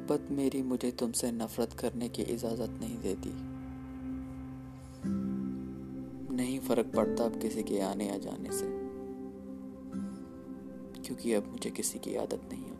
मोहब्बत मेरी मुझे तुमसे नफरत करने की इजाज़त नहीं देती। नहीं फ़र्क पड़ता अब किसी के आने या जाने से, क्योंकि अब मुझे किसी की आदत नहीं होती।